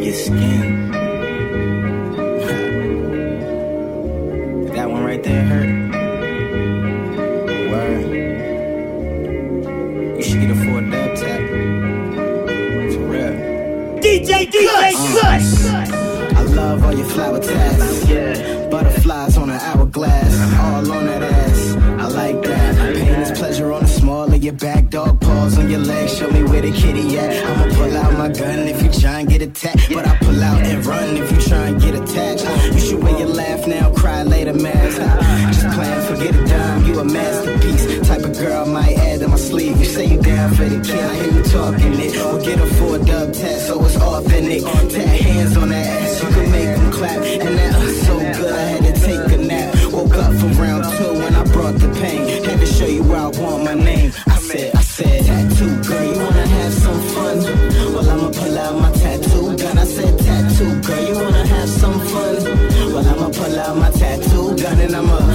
your skin. that one right there hurt. Word. You should get a full dub tap. For real. DJ, DJ, Kuwsh! Uh, I love all your flower tats. Yeah. Butterflies on an hourglass. All on that ass. I like that. Pain is pleasure on the small of your back. Dog paws on your legs. Show me where the kitty at. I'ma pull out my gun try and get attacked. But I pull out and run if you try and get attached. You should wear your laugh now, cry later, man. Just plan, forget it done. You a masterpiece. Type of girl might add to my sleeve. You say you down for the kid. I hear you talking it. We'll get a four dub test so it's authentic. Tap hands on that ass. You can make them clap. And that uh, so good, I had to take a nap. Woke up for round two when I brought the pain. Had to show you where I want my name. I said, I said, you wanna have some fun? Well, I'ma pull out my tattoo gun and I'ma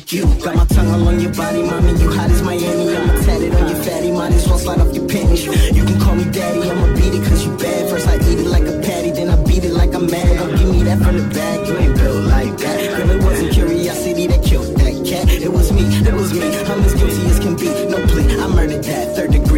like you. Got my tongue all on your body, mommy. You hot as Miami. I'ma on your fatty. Might as well slide off your panties. You can call me daddy. I'ma beat it cause you bad. First I eat it like a patty, then I beat it like a mad. Don't give me that from the back. You ain't built like that. Girl, it wasn't curiosity that killed that cat. It was me. It was me. I'm as guilty as can be. No plea. I murdered that third degree.